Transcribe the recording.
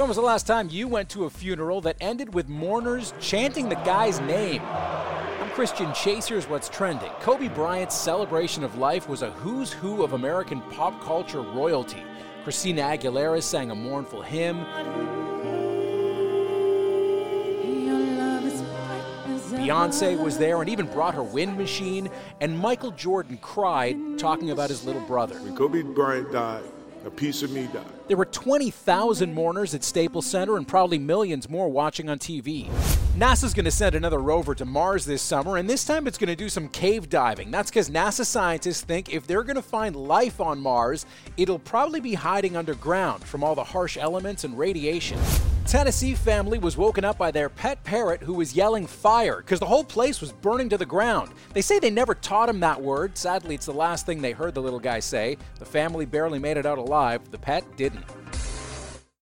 When was the last time you went to a funeral that ended with mourners chanting the guy's name? I'm Christian Chase. Here's what's trending. Kobe Bryant's celebration of life was a who's who of American pop culture royalty. Christina Aguilera sang a mournful hymn. Beyonce was there and even brought her wind machine, and Michael Jordan cried talking about his little brother. When Kobe Bryant died, a piece of me died. There were 20,000 mourners at Staples Center and probably millions more watching on TV. NASA's going to send another rover to Mars this summer, and this time it's going to do some cave diving. That's because NASA scientists think if they're going to find life on Mars, it'll probably be hiding underground from all the harsh elements and radiation. Tennessee family was woken up by their pet parrot who was yelling fire because the whole place was burning to the ground. They say they never taught him that word. Sadly, it's the last thing they heard the little guy say. The family barely made it out alive. The pet didn't.